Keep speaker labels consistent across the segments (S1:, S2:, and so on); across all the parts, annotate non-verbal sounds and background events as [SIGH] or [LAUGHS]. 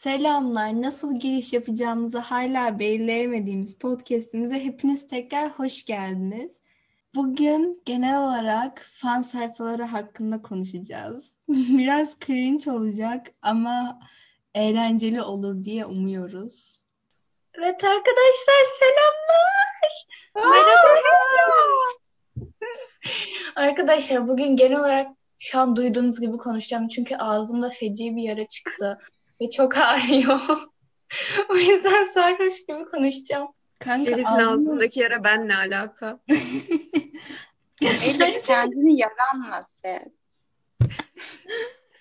S1: Selamlar. Nasıl giriş yapacağımızı hala belirleyemediğimiz podcast'imize hepiniz tekrar hoş geldiniz. Bugün genel olarak fan sayfaları hakkında konuşacağız. [LAUGHS] Biraz cringe olacak ama eğlenceli olur diye umuyoruz.
S2: Evet arkadaşlar selamlar.
S3: Merhaba. [LAUGHS]
S2: Arkadaşlar bugün genel olarak şu an duyduğunuz gibi konuşacağım. Çünkü ağzımda feci bir yara çıktı. Ve çok ağrıyor. [LAUGHS] O yüzden sarhoş gibi konuşacağım.
S1: Kanka
S3: Elif'in
S1: ağzını
S3: ağzındaki yara benle alaka. [LAUGHS]
S4: Elif kendini yaranla sev. [LAUGHS]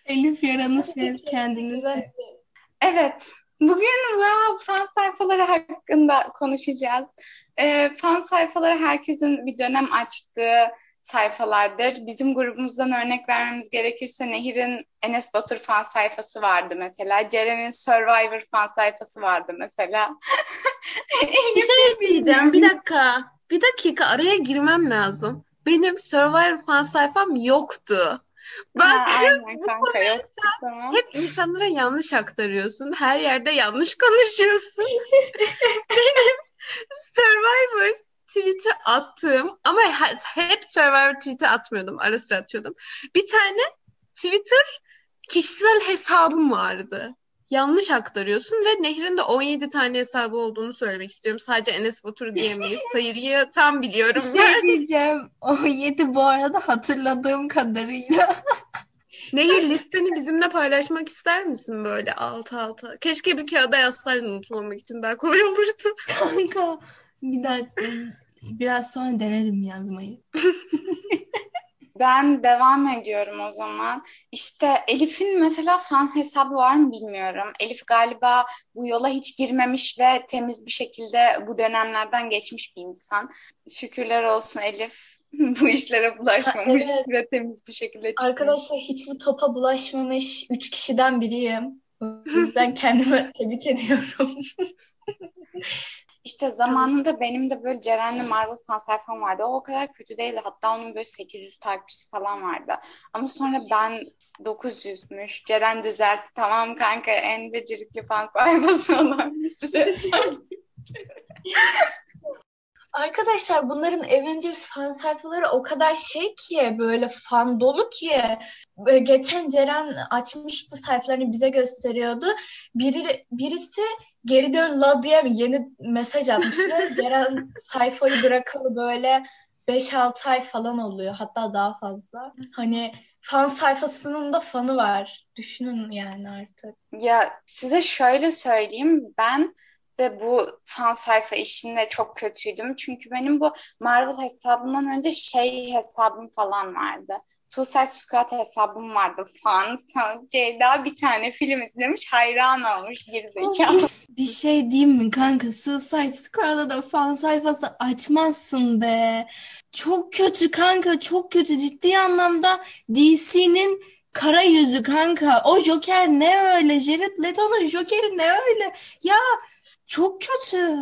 S1: Elif yaranı sev, kendini sev.
S4: Evet, bugün wow, fan sayfaları hakkında konuşacağız. Ee, fan sayfaları herkesin bir dönem açtığı sayfalardır. Bizim grubumuzdan örnek vermemiz gerekirse Nehir'in Enes Batur fan sayfası vardı mesela. Ceren'in Survivor fan sayfası vardı mesela. [LAUGHS]
S3: Bir şey diyeceğim. Bir dakika. Bir dakika araya girmem lazım. Benim Survivor fan sayfam yoktu. [LAUGHS]
S4: Aynen kanka yok. Tamam.
S3: hep insanlara yanlış aktarıyorsun. Her yerde yanlış konuşuyorsun. [LAUGHS] Benim Survivor tweet'i attığım ama he- hep Survivor tweet'i atmıyordum. Ara sıra atıyordum. Bir tane Twitter kişisel hesabım vardı. Yanlış aktarıyorsun ve Nehir'in de 17 tane hesabı olduğunu söylemek istiyorum. Sadece Enes Batur diyemeyiz. [LAUGHS] Sayıyı tam biliyorum
S1: Bir şey diyeceğim. O yedi bu arada hatırladığım kadarıyla. [LAUGHS]
S3: Nehir listeni bizimle paylaşmak ister misin böyle alt alta? Keşke bir kağıda yazsaydın unutmamak için daha kolay olurdu.
S1: Kanka bir dakika. Biraz sonra denerim yazmayı. [LAUGHS]
S4: Ben devam ediyorum o zaman. İşte Elif'in mesela fan hesabı var mı bilmiyorum. Elif galiba bu yola hiç girmemiş ve temiz bir şekilde bu dönemlerden geçmiş bir insan. Şükürler olsun Elif [LAUGHS] bu işlere bulaşmamış
S2: Evet.
S4: ve temiz bir şekilde çıkmış.
S2: Arkadaşlar hiç bu topa bulaşmamış üç kişiden biriyim. O yüzden [LAUGHS] kendimi tebrik ediyorum.
S4: İşte zamanında benim de böyle Ceren'le Marvel fan sayfam vardı. O o kadar kötü değildi. Hatta onun böyle 800 takipçisi falan vardı. Ama sonra ben 900'müş. Ceren düzeltti. Tamam kanka en becerikli fan sayfası olan süre. [LAUGHS]
S2: Arkadaşlar bunların Avengers fan sayfaları o kadar şey ki böyle fan dolu ki geçen Ceren açmıştı sayfalarını bize gösteriyordu. Biri, birisi geri dön la diye mi yeni mesaj atmış ve [LAUGHS] Ceren sayfayı bırakalı böyle 5-6 ay falan oluyor hatta daha fazla. Hani fan sayfasının da fanı var. Düşünün yani artık.
S4: Ya size şöyle söyleyeyim. Ben de bu fan sayfa işinde çok kötüydüm. Çünkü benim bu Marvel hesabından önce şey hesabım falan vardı. Suicide Squad hesabım vardı. Fan. Sonra Ceyda bir tane film izlemiş. Hayran olmuş gerizekalı.
S1: Bir şey diyeyim mi kanka? Suicide Squad'da da fan sayfası açmazsın be. Çok kötü kanka, çok kötü. Ciddi anlamda DC'nin kara yüzü kanka. O Joker ne öyle? Jared Leto'nun Joker'i ne öyle? Ya çok kötü.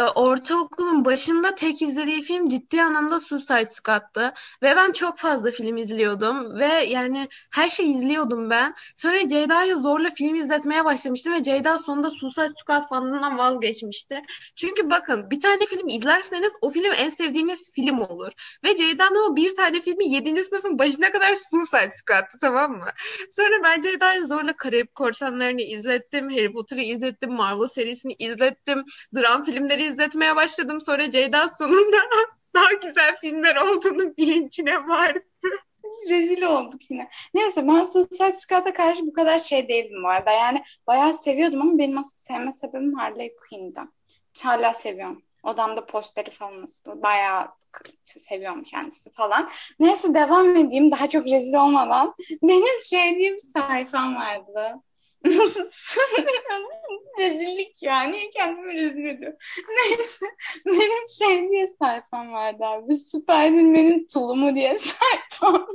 S3: E, Ortaokulun başında tek izlediği film ciddi anlamda Suicide Squad'tı. Ve ben çok fazla film izliyordum. Ve yani her şeyi izliyordum ben. Sonra Ceyda'ya zorla film izletmeye başlamıştım. Ve Ceyda sonunda Suicide Squad fanlığından vazgeçmişti. Çünkü bakın bir tane film izlerseniz o film en sevdiğiniz film olur. Ve Ceyda'nın o bir tane filmi 7. sınıfın başına kadar Suicide Squad'tı tamam mı? Sonra ben Ceyda'ya zorla Karayip Korsanları'nı izlettim. Harry Potter'ı izlettim. Marvel serisini izlettim. Dram filmleri izletmeye başladım. Sonra Ceyda sonunda [LAUGHS] daha güzel filmler olduğunu bilincine vardı.
S4: Rezil olduk yine. Neyse ben Suicide Squad'a karşı bu kadar şey değildim bu arada. Yani bayağı seviyordum ama benim asıl sevme sebebim Harley Quinn'di. Hala seviyorum. Odamda posteri falan asılı. Bayağı seviyorum kendisini falan. Neyse devam edeyim daha çok rezil olmadan. Benim şey diye bir sayfam vardı. [LAUGHS] Rezillik ya. Niye kendimi rezil ediyorum? [LAUGHS] Neyse. Benim şey diye sayfam vardı abi. Spider-Man'in tulumu diye sayfam.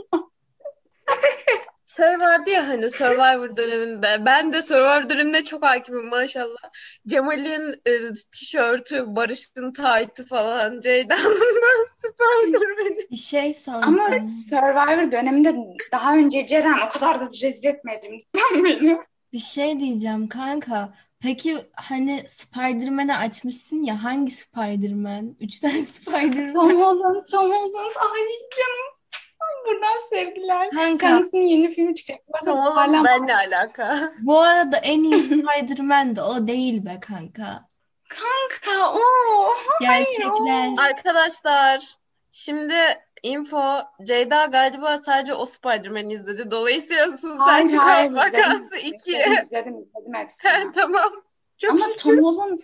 S3: Şey vardı ya hani Survivor döneminde. Ben de Survivor döneminde çok hakimim maşallah. Cemal'in e, tişörtü, Barış'ın taytı falan, Ceyda'nın da [LAUGHS] Spider-Man'i.
S1: Bir şey
S4: Ama
S1: soracağım.
S4: Survivor döneminde daha önce Ceren o kadar da rezil etmedim. [LAUGHS]
S1: Bir şey diyeceğim kanka. Peki hani Spider-Man'i açmışsın ya hangi Spider-Man? [LAUGHS] Üç tane Spider-Man.
S4: Tom Holland, Tom Holland. Ay canım. Buradan sevgiler.
S1: Kanka
S4: Kendisinin yeni filmi çıkacak. Bu arada
S3: Tom Holland benle alaka. [LAUGHS]
S1: bu arada en iyi Spider-Man de o değil be kanka.
S4: kanka o. Hayır o.
S1: Gerçekler.
S3: Arkadaşlar şimdi info Ceyda galiba sadece o Spider-Man'i izledi. Dolayısıyla Suicide Squad vakası
S4: izledim.
S3: 2.
S4: İzledim izledim hepsini. [LAUGHS]
S3: Tamam. Çok
S4: Ama
S3: şükür.
S4: Tom Holland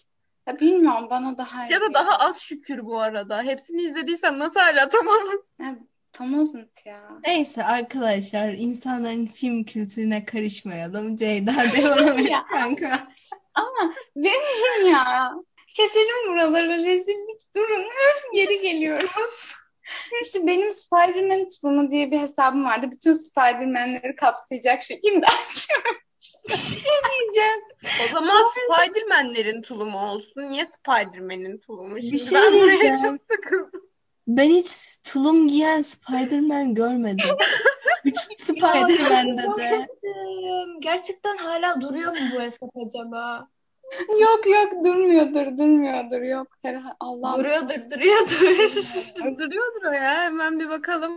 S4: ya bilmiyorum bana daha iyi
S3: Ya da daha az şükür bu arada. Hepsini izlediysen nasıl hala Tom Holland?
S4: Ya, Tom Holland ya.
S1: Neyse arkadaşlar insanların film kültürüne karışmayalım. Ceyda [LAUGHS] devam et kanka.
S4: Ama benim ya. Keselim buraları rezillik durun. Öf geri geliyoruz. İşte benim Spider-Man tulumu diye bir hesabım vardı. Bütün Spider-Man'leri kapsayacak şekilde [LAUGHS] açıyorum.
S1: Bir şey diyeceğim.
S3: O zaman Spider-Man'lerin tulumu olsun. Niye Spider-Man'in tulumu?
S1: Bir
S3: Şimdi
S1: şey
S3: ben buraya çok takıldım.
S1: Ben hiç tulum giyen Spider-Man görmedim. [LAUGHS] Üç Spider-Man'de de.
S2: Gerçekten hala duruyor mu bu hesap acaba?
S4: Yok yok durmuyordur durmuyordur yok. Herhalde Allah'ım.
S2: Duruyordur, duruyordur. [LAUGHS]
S3: Duruyordur o ya. Hemen bir bakalım.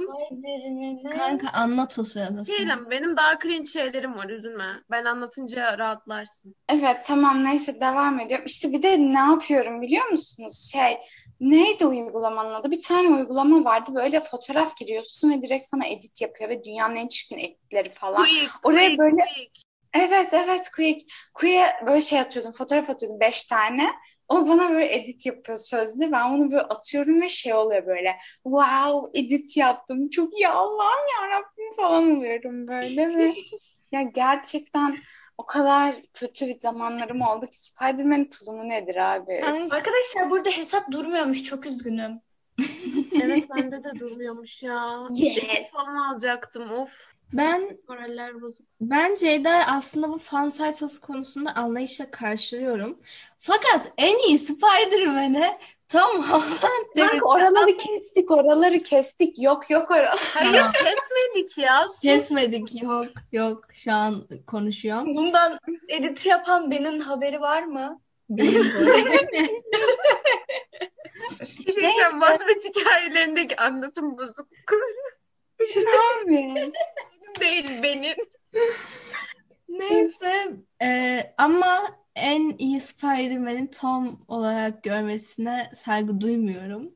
S1: Kanka anlat o sırada sen.
S3: Diyelim benim daha cringe şeylerim var üzülme. Ben anlatınca rahatlarsın.
S4: Evet tamam neyse devam ediyorum. İşte bir de ne yapıyorum biliyor musunuz? Şey neydi uygulamanın adı? Bir tane uygulama vardı böyle fotoğraf giriyorsun ve direkt sana edit yapıyor ve dünyanın en çirkin editleri falan.
S3: Quick,
S4: Oraya
S3: quick,
S4: böyle-
S3: quick.
S4: Evet evet Quick. Quick'e böyle şey atıyordum fotoğraf atıyordum beş tane. O bana böyle edit yapıyor sözde. Ben onu böyle atıyorum ve şey oluyor böyle. Wow edit yaptım. Çok iyi Allah'ım yarabbim falan oluyorum böyle ve [LAUGHS] ya gerçekten o kadar kötü bir zamanlarım oldu ki Spider-Man tulumu nedir abi?
S2: Arkadaşlar burada hesap durmuyormuş. Çok üzgünüm.
S3: Evet bende de durmuyormuş ya.
S4: Yes.
S3: Edit falan alacaktım. Of.
S1: ben
S3: Moraller bozuk.
S1: ben Ceyda aslında bu fan sayfası konusunda anlayışla karşılıyorum. Fakat en iyi Spider-Man'e Tom Holland demek.
S4: Kanka oraları kestik, oraları kestik. Yok yok oralar.
S3: Hayır kesmedik ya. Sus.
S1: Kesmedik yok yok şu an konuşuyorum.
S2: Bundan editi yapan benim haberi var mı? Benim. [LAUGHS]
S3: Bir şey diyeceğim. Matematik hikayelerindeki anlatım bozuk.
S4: Abi.
S3: Benim değil benim.
S1: Neyse e, ama en iyi Spider-Man'i Tom olarak görmesine saygı duymuyorum.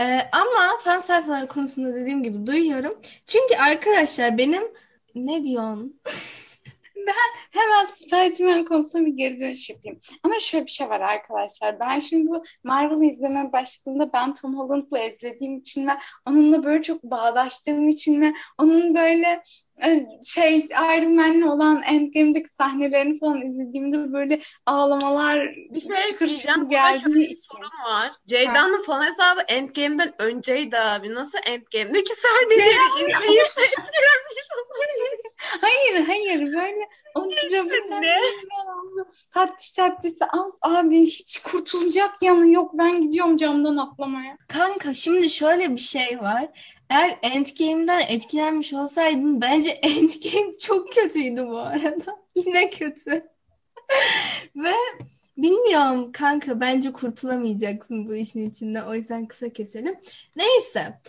S1: E, ama fan sayfaları konusunda dediğim gibi duyuyorum. Çünkü arkadaşlar benim ne diyorsun?
S4: Hemen Spider-Man konusuna bir geri dönüş yapayım. Ama şöyle bir şey var arkadaşlar. Ben şimdi bu Marvel'ı izlemeye başladığımda ben Tom Holland'la izlediğim için ve onunla böyle çok bağdaştığım için ve onun böyle e, şey Iron Man'le olan Endgame'deki sahnelerini falan izlediğimde böyle ağlamalar
S3: Bir şey
S4: şıkır şıkır geldiği için.
S3: sorun var. Ceyda'nın fan hesabı Endgame'den önceydi abi. Nasıl Endgame'deki sahneleri izleyip etkilenmiş
S4: Hayır hayır böyle o dramanın
S3: ne?
S4: Tatlış tatlısı al abi hiç kurtulacak yanı yok ben gidiyorum camdan atlamaya.
S1: Kanka şimdi şöyle bir şey var. Eğer Endgame'den etkilenmiş olsaydın bence [LAUGHS] Endgame çok kötüydü bu arada. [LAUGHS] Yine kötü. [LAUGHS] Ve bilmiyorum kanka bence kurtulamayacaksın bu işin içinde. O yüzden kısa keselim. Neyse.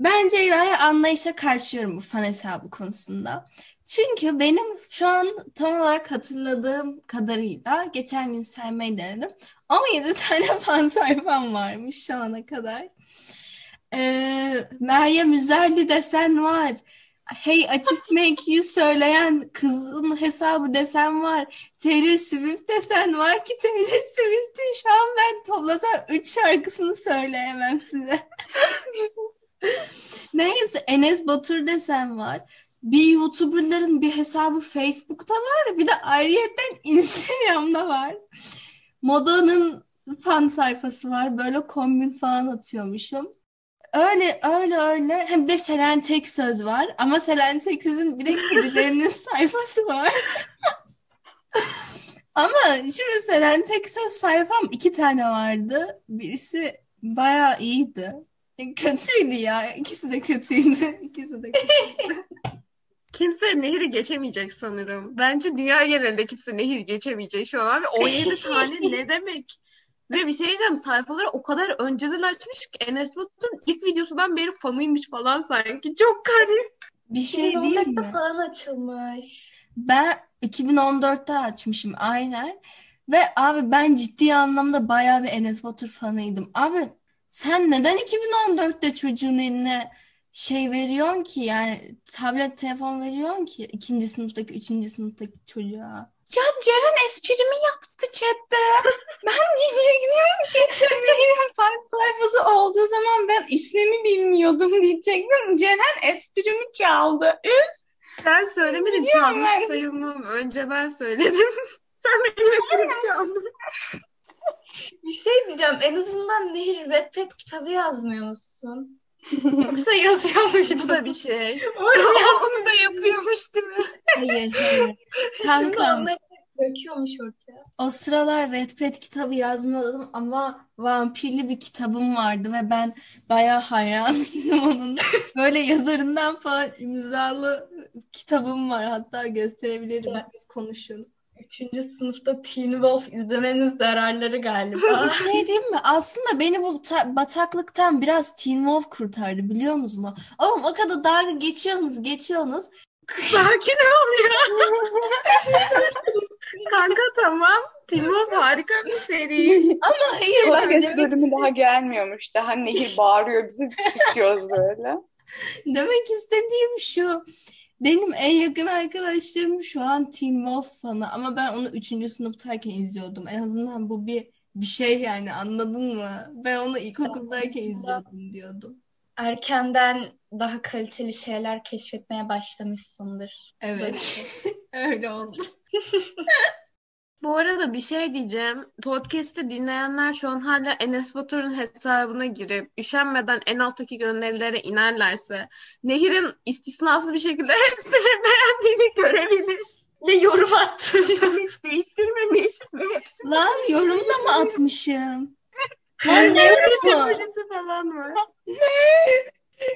S1: Ben Ceyda'ya anlayışa karşıyorum bu fan hesabı konusunda. Çünkü benim şu an tam olarak hatırladığım kadarıyla geçen gün saymayı denedim. 17 [LAUGHS] tane fan sayfam varmış şu ana kadar. Ee, Meryem Üzerli desen var. Hey just [LAUGHS] make you söyleyen kızın hesabı desen var. Taylor Swift desen var ki Taylor Swift'in şu an ben toplasam 3 şarkısını söyleyemem size. [LAUGHS] Neyse Enes Batur desen var. Bir YouTuber'ların bir hesabı Facebook'ta var. Bir de ayrıyeten [LAUGHS] Instagram'da var. Moda'nın fan sayfası var. Böyle kombin falan atıyormuşum. Öyle öyle öyle. Hem de Selen Tek Söz var. Ama Selen Tek Söz'ün bir de kedilerinin [LAUGHS] sayfası var. [LAUGHS] Ama şimdi Selen Tek Söz sayfam iki tane vardı. Birisi bayağı iyiydi. Kötüydü ya. İkisi de kötüydü. İkisi de kötüydü.
S3: Kimse nehri geçemeyecek sanırım. Bence dünya genelinde kimse nehir geçemeyecek şu an. Ve 17 [LAUGHS] tane ne demek? Ve bir şey diyeceğim sayfaları o kadar önceden açmış ki Enes Batur'un ilk videosundan beri fanıymış falan sanki. Çok garip.
S1: Bir şey değil
S2: 2014'te
S1: mi?
S2: falan açılmış.
S1: Ben 2014'te açmışım aynen. Ve abi ben ciddi anlamda bayağı bir Enes Batur fanıydım. Abi sen neden 2014'te çocuğun eline şey veriyorsun ki yani tablet telefon veriyorsun ki ikinci sınıftaki üçüncü sınıftaki çocuğa.
S4: Ya Ceren esprimi yaptı chatte. Ben [LAUGHS] diyecektim ki Nehir'in fan sayfası olduğu zaman ben ismimi bilmiyordum diyecektim. Ceren esprimi çaldı. Üf.
S3: Sen söylemedin
S4: Biliyorum
S3: çalmış
S4: ben.
S3: sayılmam. Önce ben söyledim. [LAUGHS] Sen benim hepsini çaldın.
S2: Bir şey diyeceğim. En azından Nehir Wattpad kitabı yazmıyor musun? Yoksa yazıyor
S3: Bu
S2: muydun?
S3: da bir şey. [LAUGHS] Onu da yapıyormuş değil mi?
S1: Hayır hayır.
S2: Şimdi
S1: Kanka
S2: onları döküyormuş ortaya.
S1: o sıralar Wattpad kitabı yazmıyordum ama vampirli bir kitabım vardı ve ben bayağı hayranıydım onun. Böyle yazarından falan imzalı kitabım var. Hatta gösterebilirim.
S2: Evet.
S1: Siz konuşun.
S2: Üçüncü sınıfta Teen Wolf izlemenin zararları galiba. [LAUGHS]
S1: Bir şey diyeyim mi? Aslında beni bu ta- bataklıktan biraz Teen Wolf kurtardı biliyor musunuz mu? Oğlum o kadar dalga geçiyorsunuz, geçiyorsunuz.
S3: Sakin ol ya. [LAUGHS] Kanka tamam. Timur harika bir seri. [LAUGHS]
S1: Hayır bak demek,
S4: bölümü daha gelmiyormuş. Daha Nehir bağırıyor bize sıkışıyoruz böyle.
S1: demek istediğim şu. Benim en yakın arkadaşlarım şu an Teen Wolf fanı ama ben onu 3. sınıftayken izliyordum. En azından bu bir bir şey yani anladın mı? Ben onu ilkokuldayken izliyordum diyordum.
S2: Erkenden daha kaliteli şeyler keşfetmeye başlamışsındır.
S1: Evet. [LAUGHS] Öyle oldu. [LAUGHS]
S3: Bu arada bir şey diyeceğim. Podcast'te dinleyenler şu an hala Enes Batur'un hesabına girip üşenmeden en alttaki gönderilere inerlerse Nehir'in istisnasız bir şekilde [LAUGHS] hepsini beğendiğini görebilir.
S2: Ve yorum attığında [LAUGHS]
S3: Hiç değiştirmemiş
S1: Lan yorum da mı atmışım? [LAUGHS] Lan ne yorumu?
S3: falan var.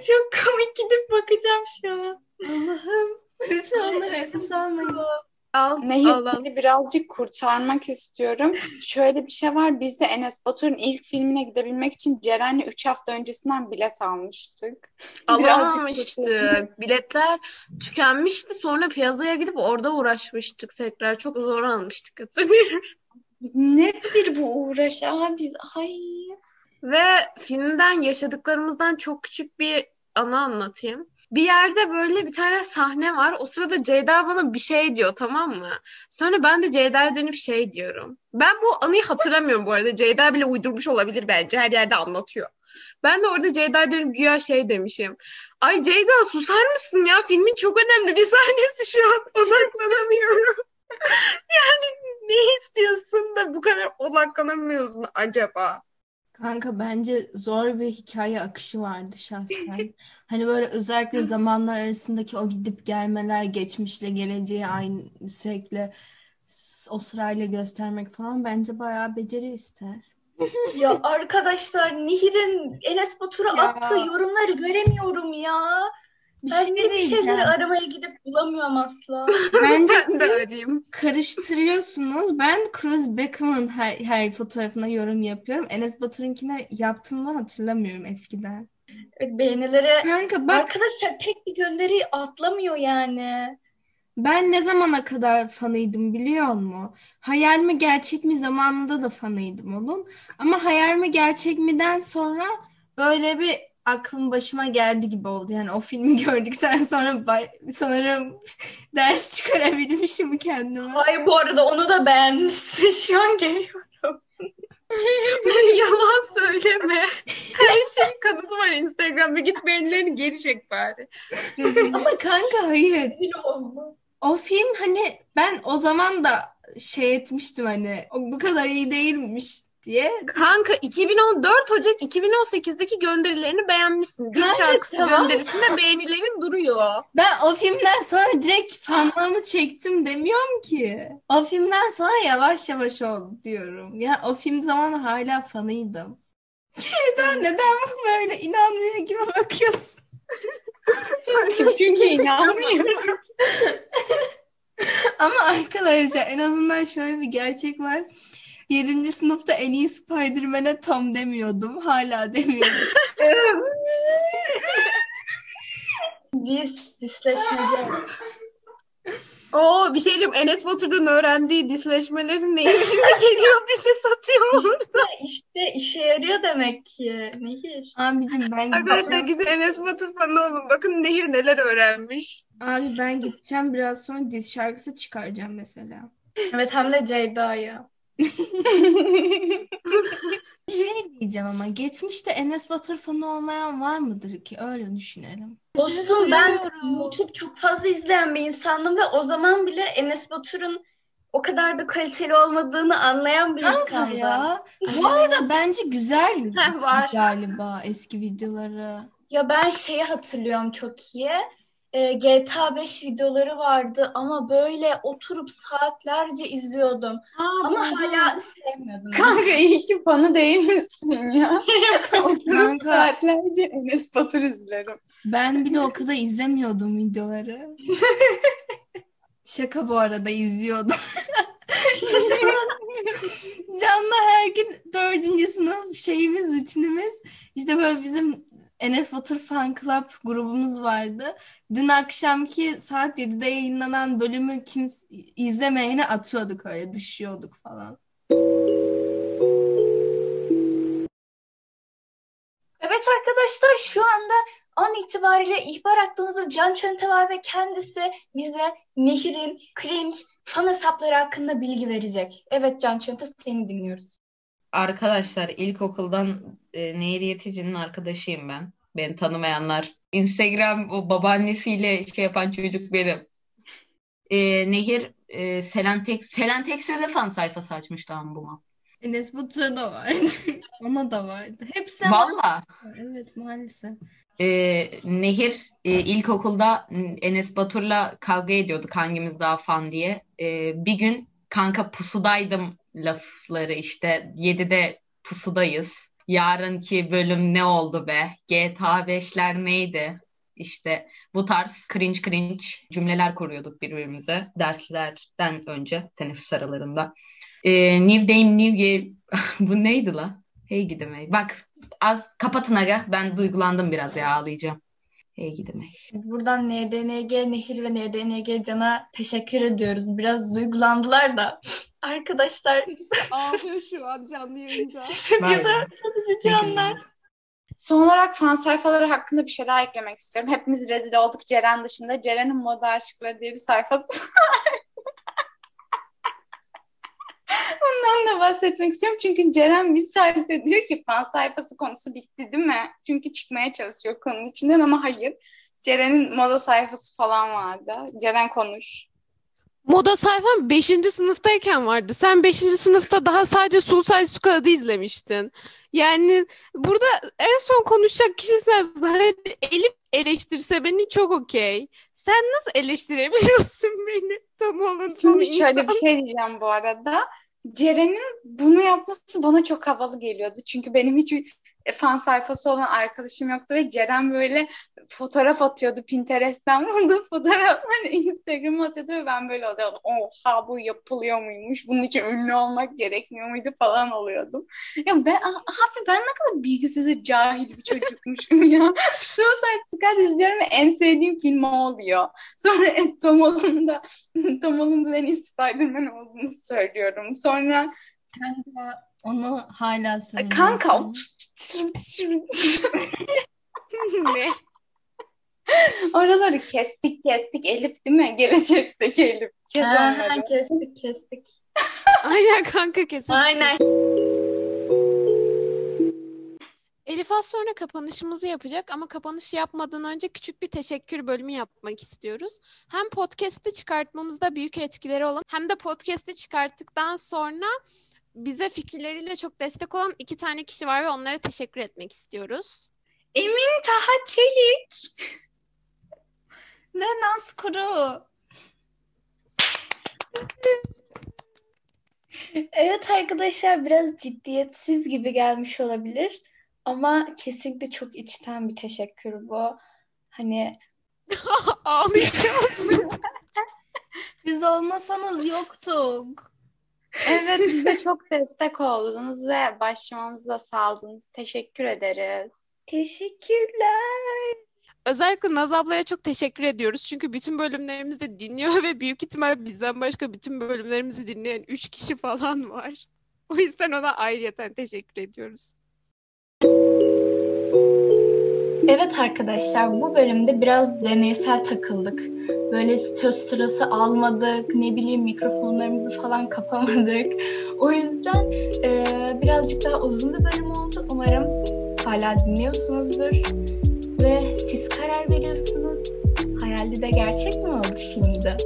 S2: çok komik gidip bakacağım şu an.
S1: Allah'ım. Lütfen onları esas almayın.
S3: Al,
S4: Nehir
S3: al, al.
S4: seni birazcık kurtarmak istiyorum. Şöyle bir şey var. Biz de Enes Batur'un ilk filmine gidebilmek için Ceren'le 3 hafta öncesinden bilet almıştık.
S3: Alamamıştık. Biletler tükenmişti. Sonra piyasaya gidip orada uğraşmıştık tekrar. Çok zor almıştık hatırlıyorum.
S2: Nedir bu uğraş abi? Ay.
S3: Ve filmden yaşadıklarımızdan çok küçük bir anı anlatayım. Bir yerde böyle bir tane sahne var. O sırada Ceyda bana bir şey diyor tamam mı? Sonra ben de Ceyda'ya dönüp şey diyorum. Ben bu anıyı hatırlamıyorum bu arada. Ceyda bile uydurmuş olabilir bence. Her yerde anlatıyor. Ben de orada Ceyda'ya dönüp güya şey demişim. Ay Ceyda susar mısın ya? Filmin çok önemli bir sahnesi şu an. Odaklanamıyorum. [LAUGHS] Yani ne istiyorsun da bu kadar odaklanamıyorsun acaba?
S1: Kanka bence zor bir hikaye akışı vardı şahsen. Hani böyle özellikle zamanlar arasındaki o gidip gelmeler, geçmişle geleceği aynı sürekli s- o sırayla göstermek falan bence bayağı beceri ister.
S2: Ya arkadaşlar Nehir'in Enes Batur'a
S1: Ya.
S2: attığı yorumları göremiyorum ya.
S1: Bir
S2: Ben
S1: şey
S2: de bir şeyleri aramaya gidip bulamıyorum asla.
S1: Bence
S3: Ben de [LAUGHS] öyleyim.
S1: karıştırıyorsunuz. Ben Cruz Beckham'ın her, her fotoğrafına yorum yapıyorum. Enes Batur'unkine yaptım mı hatırlamıyorum eskiden.
S2: Evet, Beğenilere
S1: Kanka bak
S2: arkadaşlar tek bir gönderiyi atlamıyor yani.
S1: Ben ne zamana kadar fanıydım biliyor musun? Hayal mi gerçek mi zamanında da fanıydım onun. Ama hayal mi gerçek mi'den sonra böyle bir aklım başıma geldi gibi oldu. Yani o filmi [LAUGHS] gördükten sonra bay- sanırım [LAUGHS] ders çıkarabilmişim kendime.
S2: Ay bu arada onu da beğenmişsin. [LAUGHS] Şu an geliyorum.
S3: Yalan söyleme. Her şey kanıtı var Instagram'da. Git beğenilerini geri çek bari.
S1: Ama kanka hayır. O film hani ben o zaman da şey etmiştim hani o bu kadar iyi değilmiş diye.
S3: Kanka 2014 Ocak 2018'deki gönderilerini beğenmişsin. Dil
S1: Kanka,
S3: şarkısı
S1: tamam.
S3: gönderisinde beğenilerin duruyor.
S1: Ben o filmden sonra direkt fanlığımı çektim demiyorum ki. O filmden sonra yavaş yavaş oldu diyorum. Ya o film zamanı hala fanıydım. [LAUGHS] Neden, neden böyle inanmıyor gibi bakıyorsun?
S4: Çünkü inanmıyorum. [LAUGHS]
S1: Ama arkadaşlar en azından şöyle bir gerçek var. 7. sınıfta en iyi Spider-Man'e Tom demiyordum. Hala demiyorum. [LAUGHS]
S2: Dis, disleşmece.
S3: Oo bir şey diyeceğim. Enes Batur'dan öğrendiği disleşmelerin neyi şimdi [LAUGHS] geliyor bize satıyor burada.
S2: İşte işe yarıyor demek ki. Nehir.
S1: Abicim ben
S3: Arkadaşlar
S1: gideceğim.
S3: gidin Enes Batur fanı olun. Bakın Nehir neler öğrenmiş.
S1: Abi ben gideceğim biraz sonra diz şarkısı çıkaracağım mesela.
S2: Evet hem de Ceyda'ya.
S1: Bir şey diyeceğim ama geçmişte Enes Batur fanı olmayan var mıdır ki? Öyle düşünelim.
S2: Dostum ben
S3: Bilmiyorum.
S2: YouTube çok fazla izleyen bir insandım ve o zaman bile Enes Batur'un o kadar da kaliteli olmadığını anlayan bir
S1: Kanka
S2: insandım.
S1: ya. Bu arada bence güzel [LAUGHS]
S3: var.
S1: galiba eski videoları.
S2: Ya ben şeyi hatırlıyorum çok iyi. Ee, GTA 5 videoları vardı ama böyle oturup saatlerce izliyordum. Ama hala sevmiyordum.
S4: Kanka iyi ki fanı değil misin ya? [LAUGHS] Oturup
S1: Kanka.
S4: saatlerce Enes Batur izlerim.
S1: Ben bile o kadar izlemiyordum videoları. Şaka bu arada izliyordum. [LAUGHS] Canlı her gün dördüncü sınıf şeyimiz, rutinimiz. İşte böyle bizim Enes Batur Fan Club grubumuz vardı. Dün akşamki saat 7'de yayınlanan bölümü kim izlemeyene atıyorduk öyle, dışıyorduk falan.
S2: Evet arkadaşlar şu anda an itibariyle ihbar attığımızda Can Çöntevar ve kendisi bize Nehir'in cringe fan hesapları hakkında bilgi verecek. Evet Can Çönte seni dinliyoruz.
S5: Arkadaşlar ilkokuldan e, Nehir Yetici'nin arkadaşıyım ben. Beni tanımayanlar. Instagram o babaannesiyle şey yapan çocuk benim. E, Nehir e, Selentek Selentek Söz'e fan sayfası açmıştı ama bu.
S1: Enes Batur'a da vardı. [LAUGHS] Ona da vardı. Hepsi
S5: Valla.
S1: evet maalesef.
S5: E, Nehir e, ilkokulda Enes Batur'la kavga ediyorduk hangimiz daha fan diye. E, bir gün kanka pusudaydım lafları işte 7'de pusudayız. Yarınki bölüm ne oldu be? GTA 5'ler neydi? İşte bu tarz cringe cringe cümleler kuruyorduk birbirimize derslerden önce teneffüs aralarında. E, new Dame New Year [LAUGHS] bu neydi la? Hey gidim hey. Bak az kapatın aga. Ben duygulandım biraz ya ağlayacağım. Hey.
S2: Buradan NDNG Nehir ve NDNG Can'a teşekkür ediyoruz. Biraz duygulandılar da. [LAUGHS] Arkadaşlar [LAUGHS]
S3: Ağlıyor şu an canlı yayında. [LAUGHS]
S2: stüdyoda çok üzücü anlar.
S4: Son olarak fan sayfaları hakkında bir şey daha eklemek istiyorum. Hepimiz rezil olduk Ceren dışında. Ceren'in Moda Aşıkları diye bir sayfası var. Bundan da bahsetmek istiyorum. Çünkü Ceren bir saattir diyor ki fan sayfası konusu bitti değil mi? Çünkü çıkmaya çalışıyor konunun içinden ama hayır. Ceren'in moda sayfası falan vardı. Ceren konuş.
S3: Moda sayfam 5. sınıftayken vardı. Sen 5. sınıfta daha sadece Suicide Squad'ı izlemiştin. Yani burada en son konuşacak kişi sensin. Hadi Elif eleştirse beni çok okey. Sen nasıl eleştirebiliyorsun [LAUGHS] beni? Tom Holland
S4: Şimdi şöyle
S3: insan.
S4: bir şey diyeceğim bu arada. Ceren'in bunu yapması bana çok havalı geliyordu. Çünkü benim hiç fan sayfası olan arkadaşım yoktu ve Ceren böyle fotoğraf atıyordu Pinterest'ten [LAUGHS] bulduğu fotoğrafları Instagram'a atıyordu ve ben böyle oluyordum. Oha bu yapılıyor muymuş? Bunun için ünlü olmak gerekmiyor muydu falan oluyordum. Ya ben ah, abi ben ne kadar bilgisiz cahil bir çocukmuşum ya. [LAUGHS] Suicide Squad izliyorum ve en sevdiğim film o oluyor. Sonra e, Tom Holland'a [LAUGHS] Tom Holland'ın en iyi Spider-Man olduğunu söylüyorum. Sonra
S1: Kanka onu hala söylüyorsun.
S4: kanka o [LAUGHS] [LAUGHS]
S3: Ne?
S4: oraları kestik kestik Elif değil mi? Gelecekteki Elif. Kes
S2: Ha,
S4: onları.
S2: kestik kestik. [LAUGHS]
S3: Aynen kanka kesin.
S2: Aynen.
S3: Elif az sonra kapanışımızı yapacak ama kapanış yapmadan önce küçük bir teşekkür bölümü yapmak istiyoruz. Hem podcast'i çıkartmamızda büyük etkileri olan hem de podcast'i çıkarttıktan sonra bize fikirleriyle çok destek olan iki tane kişi var ve onlara teşekkür etmek istiyoruz.
S4: Emin Taha Çelik.
S1: Ve Naz Kuru.
S2: Evet arkadaşlar biraz ciddiyetsiz gibi gelmiş olabilir ama kesinlikle çok içten bir teşekkür bu. Hani [LAUGHS]
S3: Ağlayacağım.
S1: Siz olmasanız yoktuk.
S4: Evet bize çok destek oldunuz ve başlamamızı da sağladınız. Teşekkür ederiz.
S2: teşekkürler.
S3: Özellikle Naz ablaya çok teşekkür ediyoruz. Çünkü bütün bölümlerimizi de dinliyor ve büyük ihtimal bizden başka bütün bölümlerimizi dinleyen 3 kişi falan var. O yüzden ona ayrıyeten teşekkür ediyoruz.
S2: Evet arkadaşlar bu bölümde biraz deneysel takıldık. Böyle söz sırası almadık, ne bileyim mikrofonlarımızı falan [LAUGHS] kapamadık. O yüzden e, birazcık daha uzun bir bölüm oldu. Umarım hala dinliyorsunuzdur. Ve siz karar veriyorsunuz. Hayalde de gerçek mi oldu şimdi?